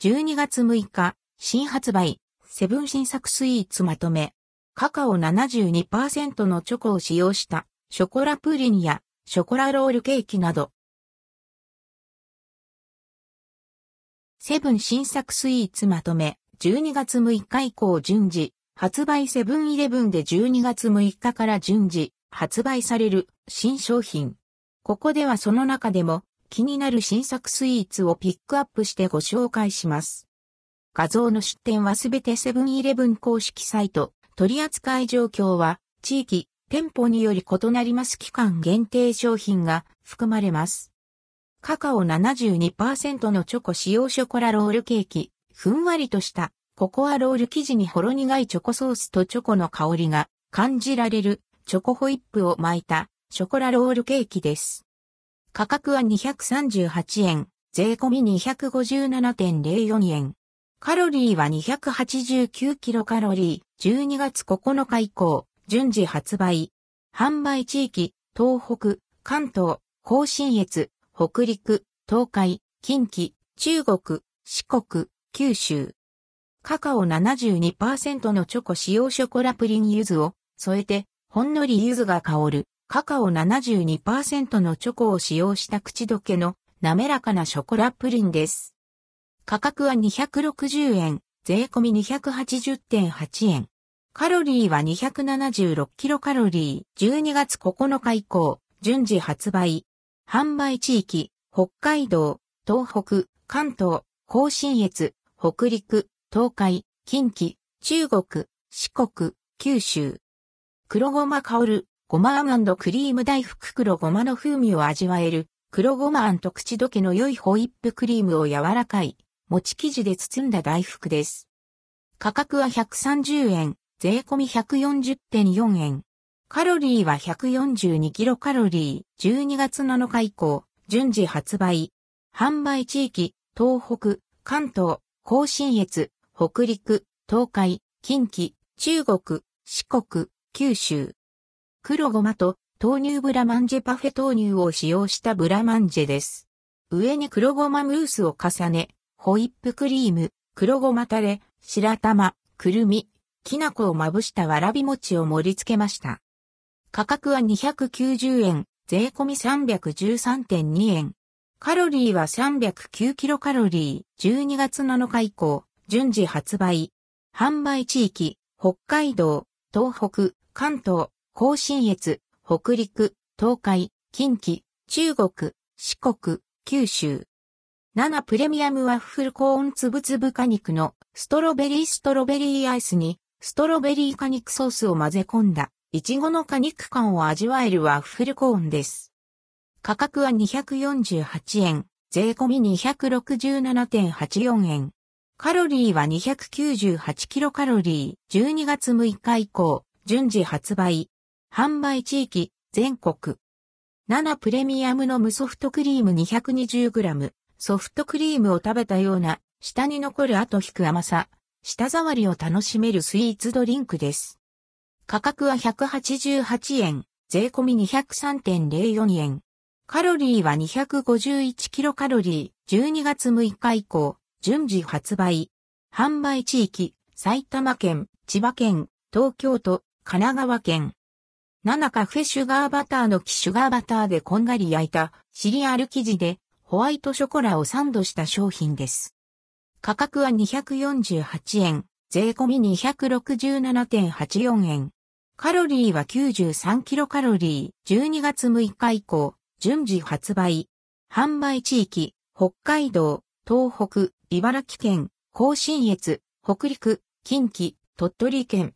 12月6日、新発売、セブン新作スイーツまとめ。カカオ72%のチョコを使用したショコラプリンやショコラロールケーキなど。セブン新作スイーツまとめ、12月6日以降順次、発売セブンイレブンで12月6日から順次、発売される新商品。ここではその中でも気になる新作スイーツをピックアップしてご紹介します。画像の出展はすべてセブンイレブン公式サイト、取扱い状況は地域、店舗により異なります期間限定商品が含まれます。カカオ72%のチョコ使用ショコラロールケーキ、ふんわりとしたココアロール生地にほろ苦いチョコソースとチョコの香りが感じられるチョコホイップを巻いたショコラロールケーキです。価格は238円、税込み257.04円。カロリーは289キロカロリー、12月9日以降、順次発売。販売地域、東北、関東、甲信越、北陸、東海、近畿、中国、四国、九州。カカオ72%のチョコ使用ショコラプリン柚子を添えて、ほんのり柚子が香るカカオ72%のチョコを使用した口どけの滑らかなショコラプリンです。価格は260円、税込み280.8円。カロリーは276キロカロリー、12月9日以降、順次発売。販売地域、北海道、東北、関東、甲信越、北陸、東海、近畿、中国、四国、九州。黒ごま香るごまあんクリーム大福黒ごまの風味を味わえる、黒ごまあんと口どけの良いホイップクリームを柔らかい、餅生地で包んだ大福です。価格は130円、税込み140.4円。カロリーは142キロカロリー、12月7日以降、順次発売。販売地域、東北、関東、甲信越、北陸、東海、近畿、中国、四国、九州。黒ごまと豆乳ブラマンジェパフェ豆乳を使用したブラマンジェです。上に黒ごまムースを重ね、ホイップクリーム、黒ごまタレ、白玉、くるみ、きな粉をまぶしたわらび餅を盛り付けました。価格は290円、税込み313.2円。カロリーは309キロカロリー、12月7日以降、順次発売。販売地域、北海道、東北、関東、甲信越、北陸、東海、近畿、中国、四国、九州。7プレミアムワッフルコーンつぶつぶ果肉のストロベリーストロベリーアイスにストロベリー果肉ソースを混ぜ込んだいちごの果肉感を味わえるワッフルコーンです。価格は248円、税込み267.84円。カロリーは298キロカロリー、12月6日以降、順次発売。販売地域、全国。7プレミアムの無ソフトクリーム 220g、ソフトクリームを食べたような、下に残る後引く甘さ、舌触りを楽しめるスイーツドリンクです。価格は188円、税込み203.04円。カロリーは251キロカロリー、12月6日以降、順次発売。販売地域、埼玉県、千葉県、東京都、神奈川県。7カフェシュガーバターの木シュガーバターでこんがり焼いたシリアル生地でホワイトショコラをサンドした商品です。価格は248円、税込み267.84円。カロリーは93キロカロリー、12月6日以降、順次発売。販売地域、北海道、東北、茨城県、甲信越、北陸、近畿、鳥取県。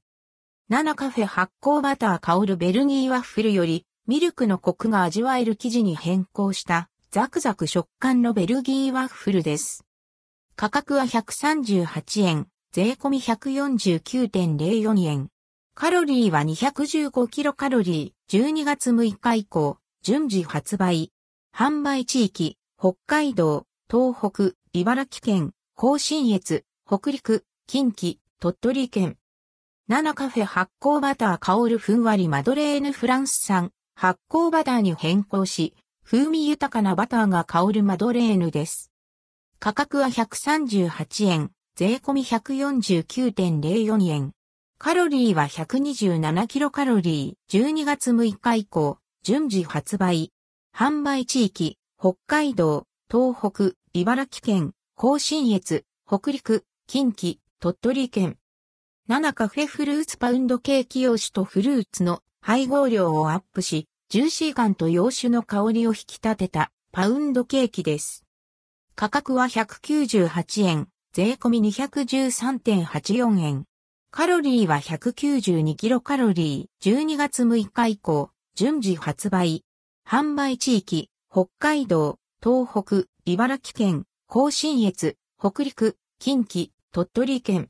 7カフェ発酵バター香るベルギーワッフルより、ミルクのコクが味わえる生地に変更したザクザク食感のベルギーワッフルです。価格は138円、税込み149.04円。カロリーは215キロカロリー、12月6日以降、順次発売。販売地域、北海道、東北、茨城県、甲信越、北陸、近畿、鳥取県。7カフェ発酵バター香るふんわりマドレーヌフランス産発酵バターに変更し、風味豊かなバターが香るマドレーヌです。価格は138円、税込み149.04円。カロリーは127キロカロリー、12月6日以降、順次発売。販売地域、北海道、東北、茨城県、甲信越、北陸、近畿、鳥取県。7カフェフルーツパウンドケーキ用紙とフルーツの配合量をアップし、ジューシー感と洋酒の香りを引き立てたパウンドケーキです。価格は198円、税込み213.84円。カロリーは192キロカロリー、12月6日以降、順次発売。販売地域、北海道、東北、茨城県、甲信越、北陸、近畿、鳥取県。